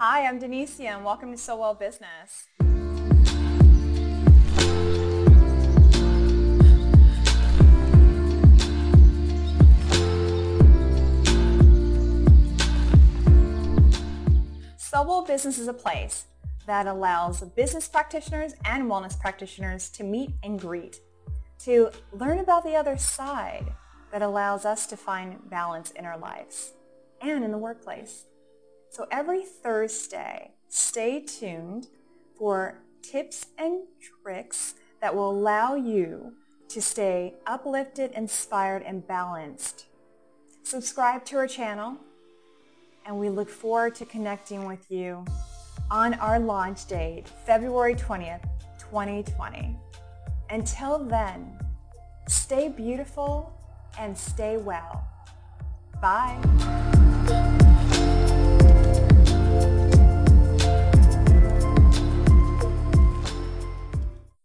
Hi, I'm Denecia and welcome to Soul-Well Business. Soul-Well Business is a place that allows business practitioners and wellness practitioners to meet and greet, to learn about the other side that allows us to find balance in our lives and in the workplace. So every Thursday, stay tuned for tips and tricks that will allow you to stay uplifted, inspired, and balanced. Subscribe to our channel, and we look forward to connecting with you on our launch date, February 20th, 2020. Until then, stay beautiful and stay well. Bye.